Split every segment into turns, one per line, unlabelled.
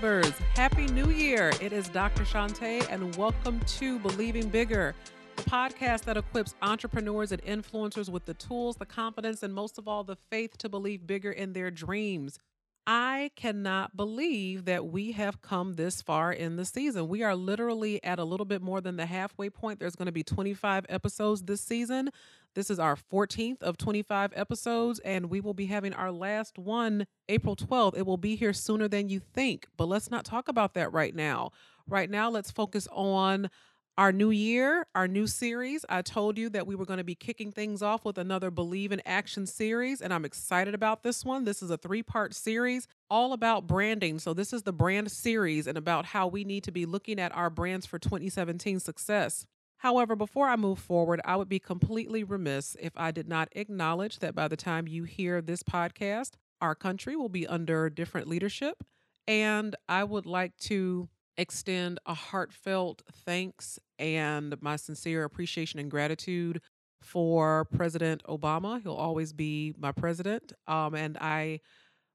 believers. Happy New Year. It is Dr. Shantae, and welcome to Believing Bigger, the podcast that equips entrepreneurs and influencers with the tools, the confidence, and most of all, the faith to believe bigger in their dreams. I cannot believe that we have come this far in the season. We are literally at a little bit more than the halfway point. There's going to be 25 episodes this season. This is our 14th of 25 episodes, and we will be having our last one April 12th. It will be here sooner than you think, but let's not talk about that right now. Right now, let's focus on our new year, our new series. I told you that we were going to be kicking things off with another Believe in Action series, and I'm excited about this one. This is a three part series all about branding. So, this is the brand series and about how we need to be looking at our brands for 2017 success. However, before I move forward, I would be completely remiss if I did not acknowledge that by the time you hear this podcast, our country will be under different leadership. And I would like to extend a heartfelt thanks and my sincere appreciation and gratitude for President Obama. He'll always be my president. Um, and I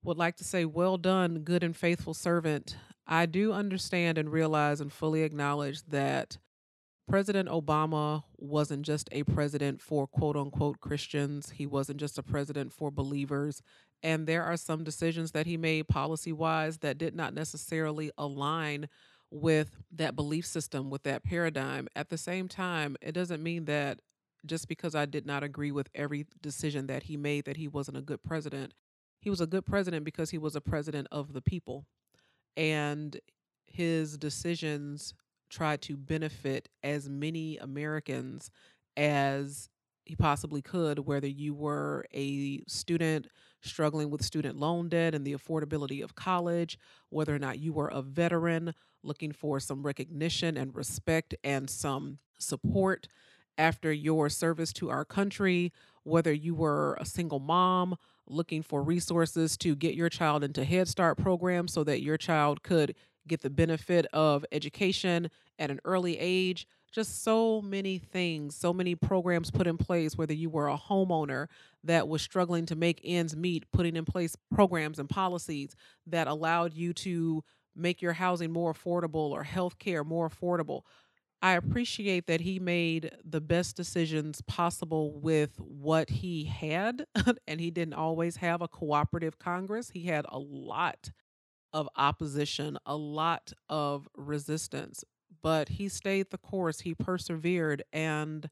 would like to say, well done, good and faithful servant. I do understand and realize and fully acknowledge that President Obama wasn't just a president for quote unquote Christians. He wasn't just a president for believers. And there are some decisions that he made policy wise that did not necessarily align with that belief system, with that paradigm. At the same time, it doesn't mean that just because I did not agree with every decision that he made, that he wasn't a good president. He was a good president because he was a president of the people. And his decisions tried to benefit as many Americans as he possibly could, whether you were a student struggling with student loan debt and the affordability of college, whether or not you were a veteran looking for some recognition and respect and some support after your service to our country, whether you were a single mom looking for resources to get your child into Head Start programs so that your child could get the benefit of education at an early age. Just so many things, so many programs put in place, whether you were a homeowner that was struggling to make ends meet, putting in place programs and policies that allowed you to make your housing more affordable or health care more affordable. I appreciate that he made the best decisions possible with what he had, and he didn't always have a cooperative Congress. He had a lot of opposition, a lot of resistance, but he stayed the course, he persevered, and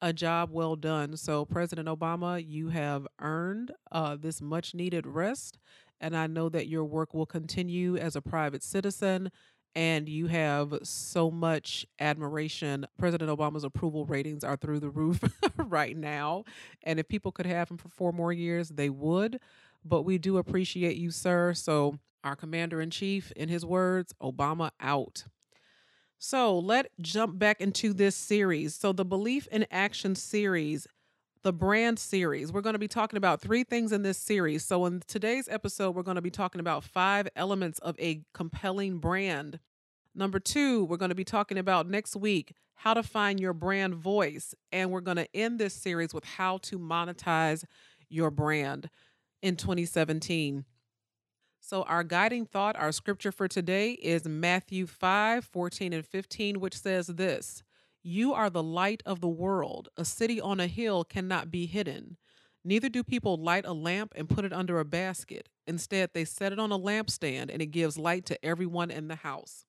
a job well done. So, President Obama, you have earned uh, this much needed rest, and I know that your work will continue as a private citizen. And you have so much admiration. President Obama's approval ratings are through the roof right now. And if people could have him for four more years, they would. But we do appreciate you, sir. So our commander in chief, in his words, Obama out. So let's jump back into this series. So the Belief in Action series, the brand series, we're going to be talking about three things in this series. So in today's episode, we're going to be talking about five elements of a compelling brand. Number two, we're going to be talking about next week how to find your brand voice. And we're going to end this series with how to monetize your brand in 2017. So, our guiding thought, our scripture for today is Matthew 5 14 and 15, which says this You are the light of the world. A city on a hill cannot be hidden. Neither do people light a lamp and put it under a basket. Instead, they set it on a lampstand and it gives light to everyone in the house.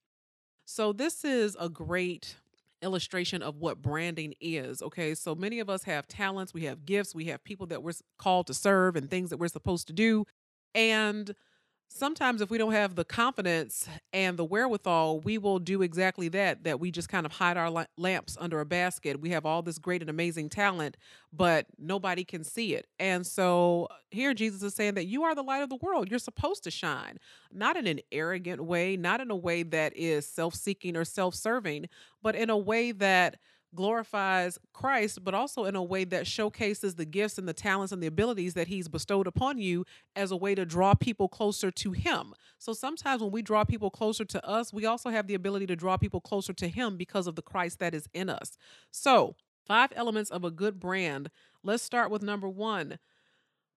So, this is a great illustration of what branding is. Okay, so many of us have talents, we have gifts, we have people that we're called to serve and things that we're supposed to do. And sometimes if we don't have the confidence and the wherewithal we will do exactly that that we just kind of hide our lamps under a basket. We have all this great and amazing talent but nobody can see it. And so uh, here jesus is saying that you are the light of the world. You're supposed to shine not in an arrogant way not in a way that is self-seeking or self-serving but in a way that glorifies Christ, but also in a way that showcases the gifts and the talents and the abilities that He's bestowed upon you as a way to draw people closer to Him. So sometimes when we draw people closer to us, we also have the ability to draw people closer to Him because of the Christ that is in us. So, five elements of a good brand. Let's start with number one.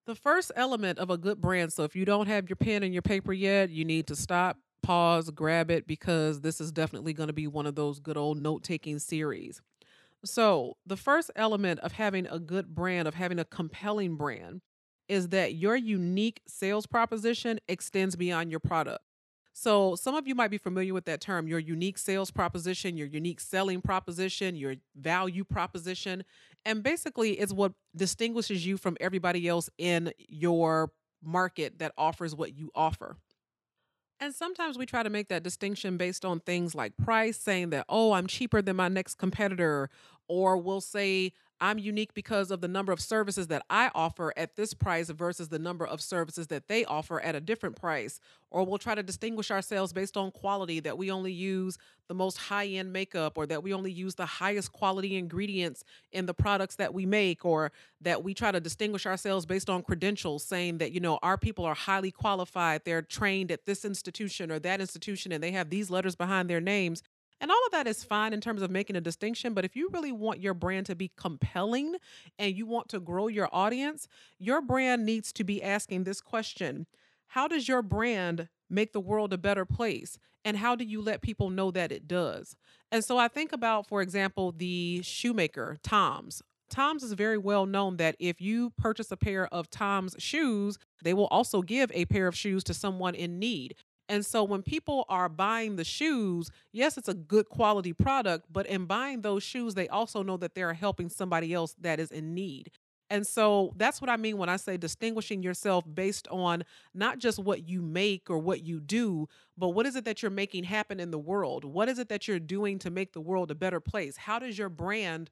The first element of a good brand, so if you don't have your pen and your paper yet, you need to stop, pause, grab it, because this is definitely going to be one of those good old note taking series. So, the first element of having a good brand, of having a compelling brand, is that your unique sales proposition extends beyond your product. So, some of you might be familiar with that term your unique sales proposition, your unique selling proposition, your value proposition. And basically, it's what distinguishes you from everybody else in your market that offers what you offer. And sometimes we try to make that distinction based on things like price, saying that, oh, I'm cheaper than my next competitor. Or we'll say, I'm unique because of the number of services that I offer at this price versus the number of services that they offer at a different price. Or we'll try to distinguish ourselves based on quality that we only use the most high end makeup or that we only use the highest quality ingredients in the products that we make or that we try to distinguish ourselves based on credentials saying that you know our people are highly qualified they're trained at this institution or that institution and they have these letters behind their names and all of that is fine in terms of making a distinction. But if you really want your brand to be compelling and you want to grow your audience, your brand needs to be asking this question How does your brand make the world a better place? And how do you let people know that it does? And so I think about, for example, the shoemaker, Tom's. Tom's is very well known that if you purchase a pair of Tom's shoes, they will also give a pair of shoes to someone in need. And so when people are buying the shoes, yes, it's a good quality product, but in buying those shoes, they also know that they're helping somebody else that is in need. And so that's what I mean when I say distinguishing yourself based on not just what you make or what you do, but what is it that you're making happen in the world? What is it that you're doing to make the world a better place? How does your brand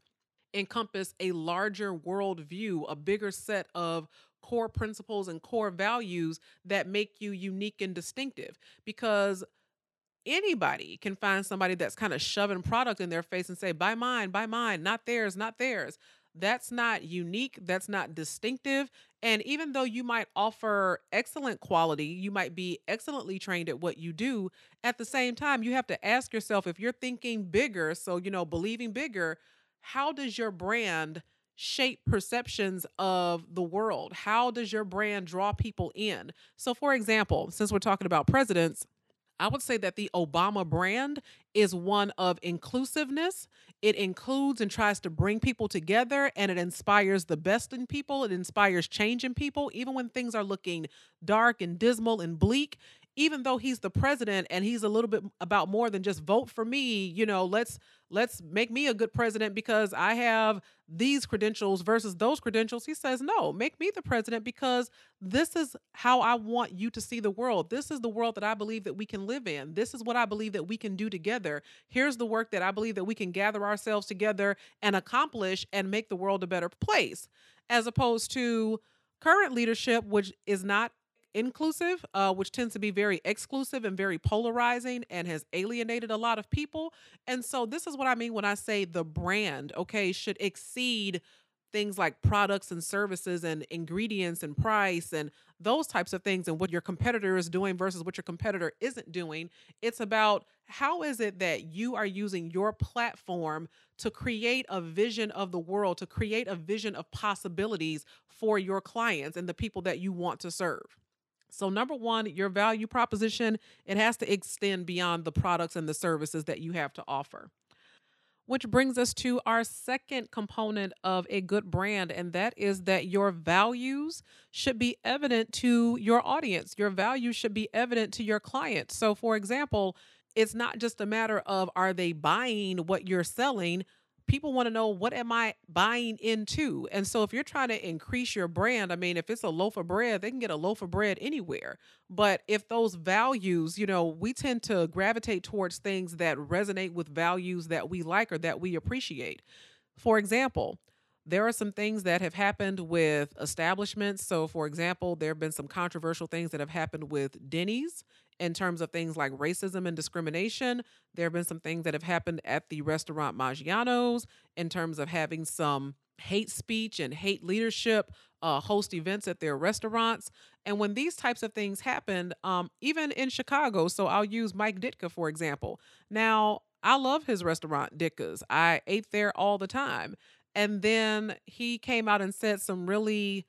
encompass a larger world view, a bigger set of core principles and core values that make you unique and distinctive because anybody can find somebody that's kind of shoving product in their face and say buy mine buy mine not theirs not theirs. That's not unique that's not distinctive and even though you might offer excellent quality you might be excellently trained at what you do at the same time you have to ask yourself if you're thinking bigger so you know believing bigger how does your brand shape perceptions of the world? How does your brand draw people in? So, for example, since we're talking about presidents, I would say that the Obama brand is one of inclusiveness. It includes and tries to bring people together and it inspires the best in people. It inspires change in people, even when things are looking dark and dismal and bleak even though he's the president and he's a little bit about more than just vote for me, you know, let's let's make me a good president because I have these credentials versus those credentials. He says, "No, make me the president because this is how I want you to see the world. This is the world that I believe that we can live in. This is what I believe that we can do together. Here's the work that I believe that we can gather ourselves together and accomplish and make the world a better place." As opposed to current leadership which is not inclusive, uh, which tends to be very exclusive and very polarizing and has alienated a lot of people. And so, this is what I mean when I say the brand, okay, should exceed things like products and services and ingredients and price and those types of things and what your competitor is doing versus what your competitor isn't doing. It's about how is it that you are using your platform to create a vision of the world, to create a vision of possibilities for your clients and the people that you want to serve. So, number one, your value proposition, it has to extend beyond the products and the services that you have to offer. Which brings us to our second component of a good brand, and that is that your values should be evident to your audience. Your values should be evident to your clients. So, for example, it's not just a matter of are they buying what you're selling, people want to know what am I buying into? And so if you're trying to increase your brand, I mean, if it's a loaf of bread, they can get a loaf of bread anywhere. But if those values, you know, we tend to gravitate towards things that resonate with values that we like or that we appreciate. For example, there are some things that have happened with establishments. So, for example, there have been some controversial things that have happened with Denny's in terms of things like racism and discrimination. There have been some things that have happened at the restaurant Maggiano's in terms of having some hate speech and hate leadership uh, host events at their restaurants. And when these types of things happened, um, even in Chicago, so I'll use Mike Ditka, for example. Now, I love his restaurant, Ditka's. I ate there all the time. And then he came out and said some really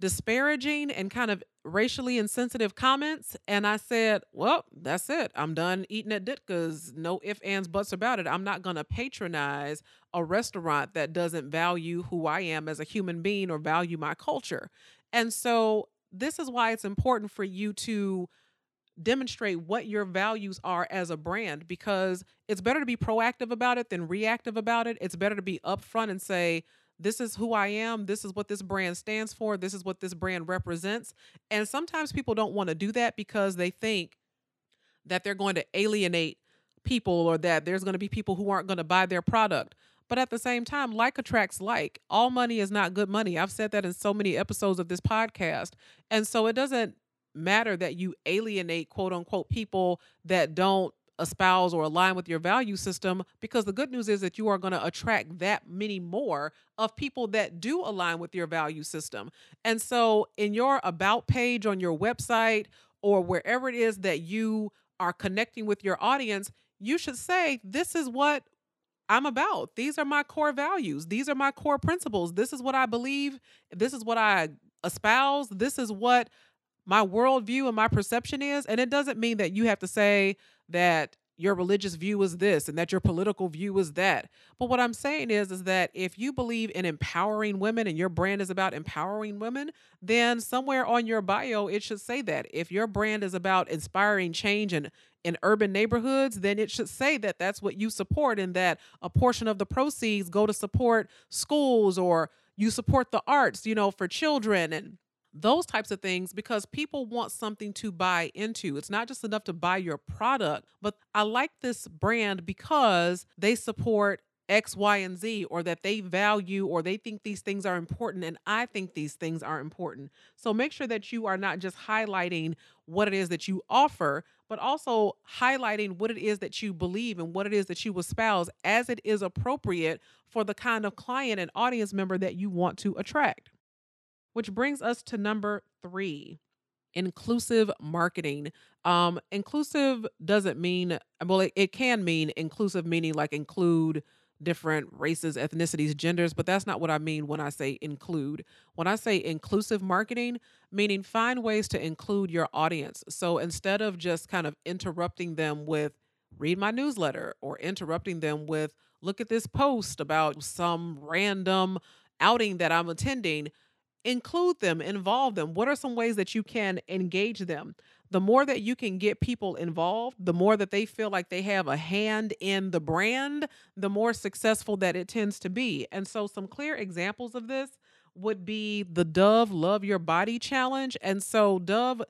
disparaging and kind of racially insensitive comments. And I said, well, that's it. I'm done eating at Ditka's. No ifs, ands, buts about it. I'm not going to patronize a restaurant that doesn't value who I am as a human being or value my culture. And so this is why it's important for you to demonstrate what your values are as a brand because it's better to be proactive about it than reactive about it. It's better to be upfront and say, this is who I am. This is what this brand stands for. This is what this brand represents. And sometimes people don't want to do that because they think that they're going to alienate people or that there's going to be people who aren't going to buy their product. But at the same time, like attracts like. All money is not good money. I've said that in so many episodes of this podcast. And so it doesn't matter that you alienate quote unquote people that don't espouse or align with your value system because the good news is that you are going to attract that many more of people that do align with your value system. And so in your about page on your website or wherever it is that you are connecting with your audience, you should say this is what I'm about. These are my core values. These are my core principles. This is what I believe. This is what I espouse. This is what my worldview and my perception is. And it doesn't mean that you have to say that your religious view is this and that your political view is that. But what I'm saying is is that if you believe in empowering women and your brand is about empowering women, then somewhere on your bio it should say that. If your brand is about inspiring change in in urban neighborhoods, then it should say that that's what you support and that a portion of the proceeds go to support schools or you support the arts, you know, for children and those types of things because people want something to buy into. It's not just enough to buy your product, but I like this brand because they support X, Y, and Z, or that they value or they think these things are important, and I think these things are important. So make sure that you are not just highlighting what it is that you offer, but also highlighting what it is that you believe and what it is that you espouse as it is appropriate for the kind of client and audience member that you want to attract. Which brings us to number three inclusive marketing. Um, inclusive doesn't mean, well, it, it can mean inclusive, meaning like include different races, ethnicities, genders, but that's not what I mean when I say include. When I say inclusive marketing, meaning find ways to include your audience. So instead of just kind of interrupting them with read my newsletter or interrupting them with look at this post about some random outing that I'm attending, include them, involve them. What are some ways that you can engage them? The more that you can get people involved, the more that they feel like they have a hand in the brand, the more successful that it tends to be. And so, some clear examples of this would be the Dove Love Your Body Challenge. And so, Dove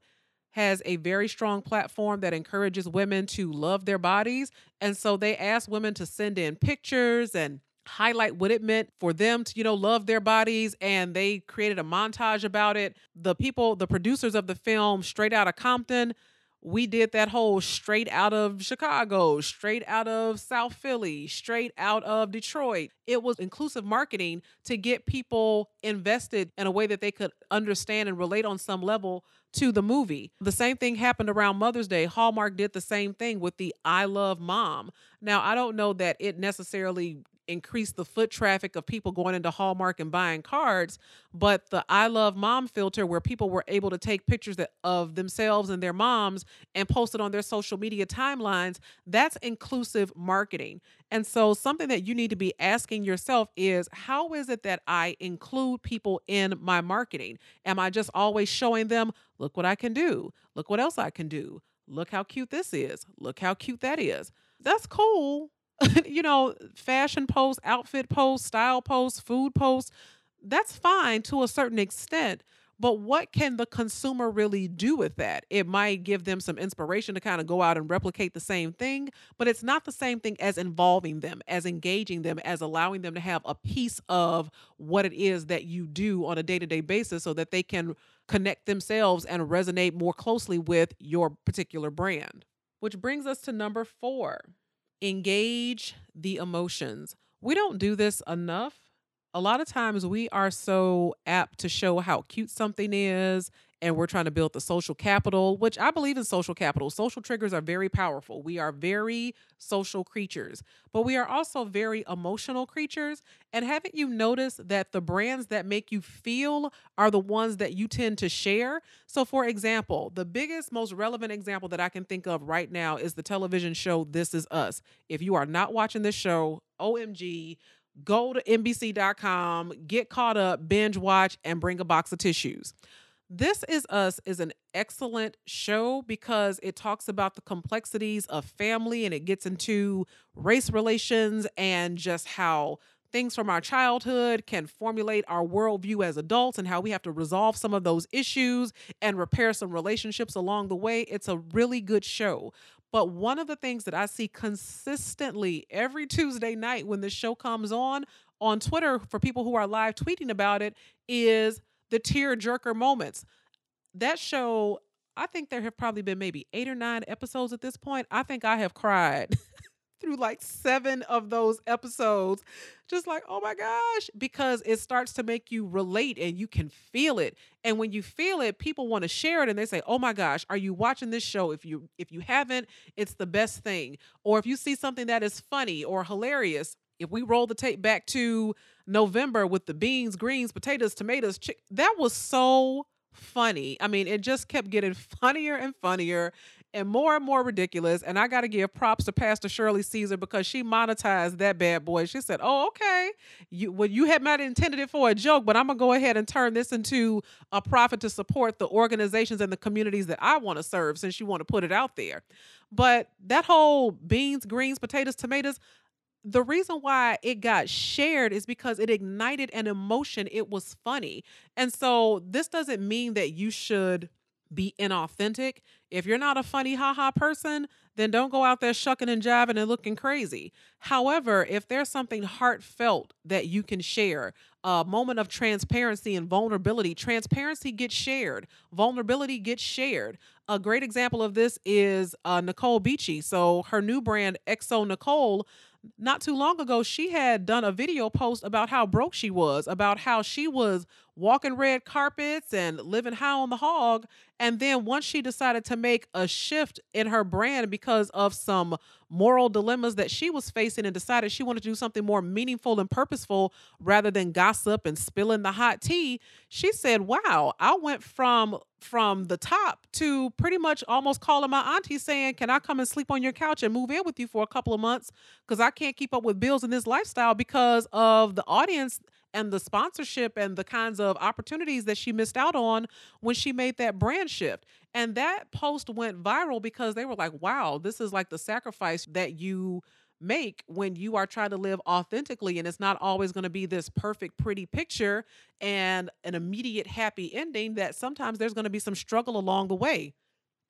has a very strong platform that encourages women to love their bodies. And so, they ask women to send in pictures and highlight what it meant for them to, you know, love their bodies. And they created a montage about it. The people, the producers of the film, straight out of Compton, we did that whole straight out of Chicago, straight out of South Philly, straight out of Detroit. It was inclusive marketing to get people invested in a way that they could understand and relate on some level to the movie. The same thing happened around Mother's Day. Hallmark did the same thing with the I Love Mom. Now, I don't know that it necessarily increase the foot traffic of people going into Hallmark and buying cards, but the I love mom filter where people were able to take pictures of themselves and their moms and post it on their social media timelines, that's inclusive marketing. And so something that you need to be asking yourself is how is it that I include people in my marketing? Am I just always showing them, look what I can do? Look what else I can do? Look how cute this is. Look how cute that is. That's cool you know, fashion posts, outfit posts, style posts, food posts, that's fine to a certain extent. But what can the consumer really do with that? It might give them some inspiration to kind of go out and replicate the same thing, but it's not the same thing as involving them, as engaging them, as allowing them to have a piece of what it is that you do on a day to day basis so that they can connect themselves and resonate more closely with your particular brand. Which brings us to number four engage the emotions. We don't do this enough. A lot of times we are so apt to show how cute something is and we're trying to build the social capital, which I believe in social capital. Social triggers are very powerful. We are very social creatures, but we are also very emotional creatures. And haven't you noticed that the brands that make you feel are the ones that you tend to share? So, for example, the biggest, most relevant example that I can think of right now is the television show This Is Us. If you are not watching this show, OMG, go to NBC.com, get caught up, binge watch, and bring a box of tissues. This Is Us is an excellent show because it talks about the complexities of family and it gets into race relations and just how things from our childhood can formulate our worldview as adults and how we have to resolve some of those issues and repair some relationships along the way. It's a really good show. But one of the things that I see consistently every Tuesday night when the show comes on on Twitter for people who are live tweeting about it is the tear jerker moments. That show, I think there have probably been maybe eight or nine episodes at this point. I think I have cried through like seven of those episodes, just like, oh my gosh, because it starts to make you relate and you can feel it. And when you feel it, people want to share it and they say, oh my gosh, are you watching this show? If you if you haven't, it's the best thing. Or if you see something that is funny or hilarious, if we roll the tape back to November with the beans, greens, potatoes, tomatoes, chick, that was so funny. I mean, it just kept getting funnier and funnier and more and more ridiculous. And I got to give props to Pastor Shirley Caesar because she monetized that bad boy. She said, "Oh, okay, you well, you had not intended it for a joke, but I'm gonna go ahead and turn this into a profit to support the organizations and the communities that I want to serve, since you want to put it out there." But that whole beans, greens, potatoes, tomatoes, the reason why it got shared is because it ignited an emotion. It was funny. And so this doesn't mean that you should be inauthentic. If you're not a funny haha person, then don't go out there shucking and jiving and looking crazy. However, if there's something heartfelt that you can share, a moment of transparency and vulnerability, transparency gets shared, vulnerability gets shared. A great example of this is uh, Necole Bitchie. So her new brand, xoNecole, not too long ago, she had done a video post about how broke she was, about how she was walking red carpets and living high on the hog. And then once she decided to make a shift in her brand because of some moral dilemmas that she was facing and decided she wanted to do something more meaningful and purposeful rather than gossip and spilling the hot tea, she said, "Wow, I went from from the top to pretty much almost calling my auntie saying, "Can I come and sleep on your couch and move in with you for a couple of months cuz I can't keep up with bills in this lifestyle because of the audience and the sponsorship and the kinds of opportunities that she missed out on when she made that brand shift. And that post went viral because they were like, wow, this is like the sacrifice that you make when you are trying to live authentically and it's not always going to be this perfect pretty picture and an immediate happy ending that sometimes there's going to be some struggle along the way.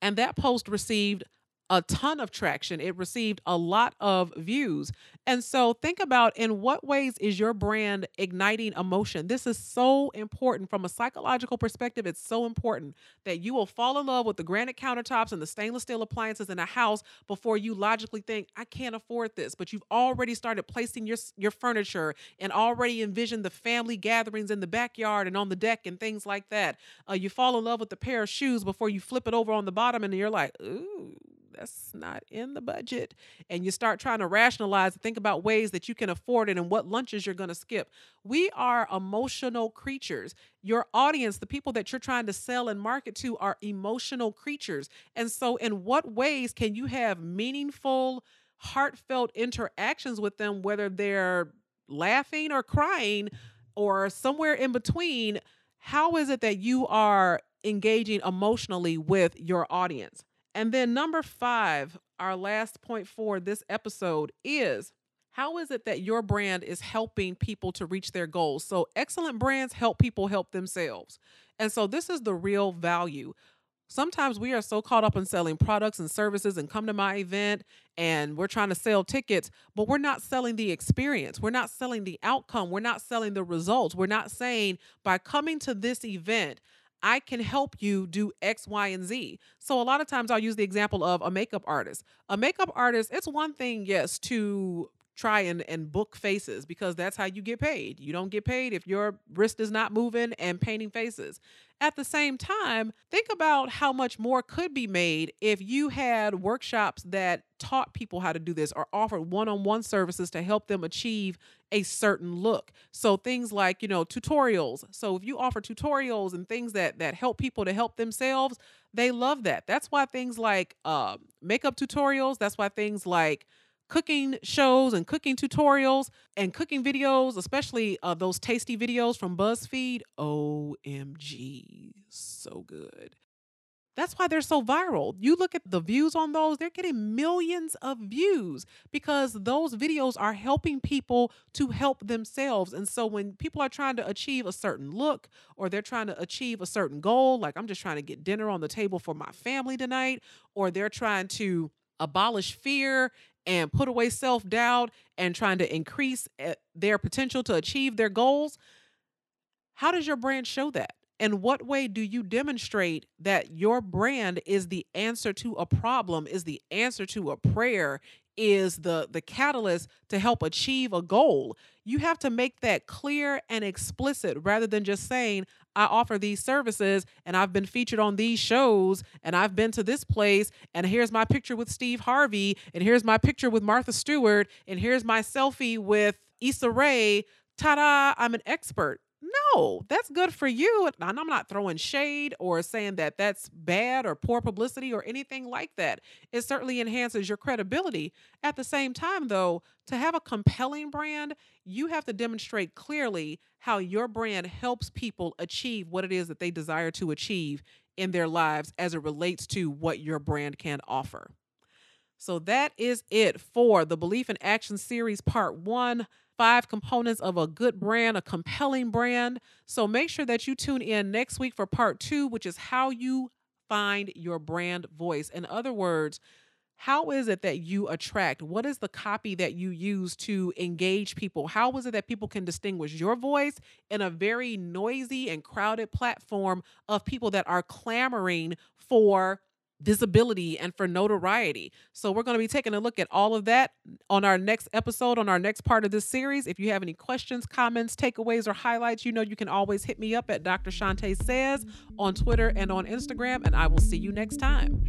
And that post received a ton of traction. It received a lot of views. And so think about in what ways is your brand igniting emotion? This is so important from a psychological perspective. It's so important that you will fall in love with the granite countertops and the stainless steel appliances in a house before you logically think, I can't afford this. But you've already started placing your, your furniture and already envisioned the family gatherings in the backyard and on the deck and things like that. Uh, you fall in love with the pair of shoes before you flip it over on the bottom and you're like, ooh that's not in the budget. And you start trying to rationalize and think about ways that you can afford it and what lunches you're going to skip. We are emotional creatures. Your audience, the people that you're trying to sell and market to, are emotional creatures. And so, in what ways can you have meaningful, heartfelt interactions with them, whether they're laughing or crying or somewhere in between? How is it that you are engaging emotionally with your audience? And then number five, our last point for this episode is how is it that your brand is helping people to reach their goals? So, excellent brands help people help themselves. And so, this is the real value. Sometimes we are so caught up in selling products and services and come to my event and we're trying to sell tickets, but we're not selling the experience. We're not selling the outcome. We're not selling the results. We're not saying by coming to this event, I can help you do X, Y, and Z. So a lot of times I'll use the example of a makeup artist. A makeup artist, it's one thing, yes, to try and, and book faces because that's how you get paid. You don't get paid if your wrist is not moving and painting faces. At the same time, think about how much more could be made if you had workshops that taught people how to do this or offered one on one services to help them achieve a certain look. So things like, you know, tutorials. So if you offer tutorials and things that that help people to help themselves, they love that. That's why things like uh, makeup tutorials, that's why things like cooking shows and cooking tutorials and cooking videos, especially uh, those tasty videos from BuzzFeed. OMG, so good. That's why they're so viral. You look at the views on those, they're getting millions of views because those videos are helping people to help themselves. And so when people are trying to achieve a certain look or they're trying to achieve a certain goal, like I'm just trying to get dinner on the table for my family tonight, or they're trying to abolish fear and put away self doubt and trying to increase eh, their potential to achieve their goals, how does your brand show that? In what way do you demonstrate that your brand is the answer to a problem, is the answer to a prayer, is the the catalyst to help achieve a goal? You have to make that clear and explicit rather than just saying I offer these services and I've been featured on these shows and I've been to this place and here's my picture with Steve Harvey and here's my picture with Martha Stewart and here's my selfie with Issa Rae. Ta-da, I'm an expert no, that's good for you. And I'm not throwing shade or saying that that's bad or poor publicity or anything like that. It certainly enhances your credibility. At the same time, though, to have a compelling brand, you have to demonstrate clearly how your brand helps people achieve what it is that they desire to achieve in their lives as it relates to what your brand can offer. So that is it for the Belief in Action series, part one five components of a good brand, a compelling brand. So make sure that you tune in next week for part two, which is how you find your brand voice. In other words, how is it that you attract? What is the copy that you use to engage people? How is it that people can distinguish your voice in a very noisy and crowded platform of people that are clamoring for visibility and for notoriety. So we're going to be taking a look at all of that on our next episode, on our next part of this series. If you have any questions, comments, takeaways, or highlights, you know you can always hit me up at Dr. Shante Says on Twitter and on Instagram, and I will see you next time.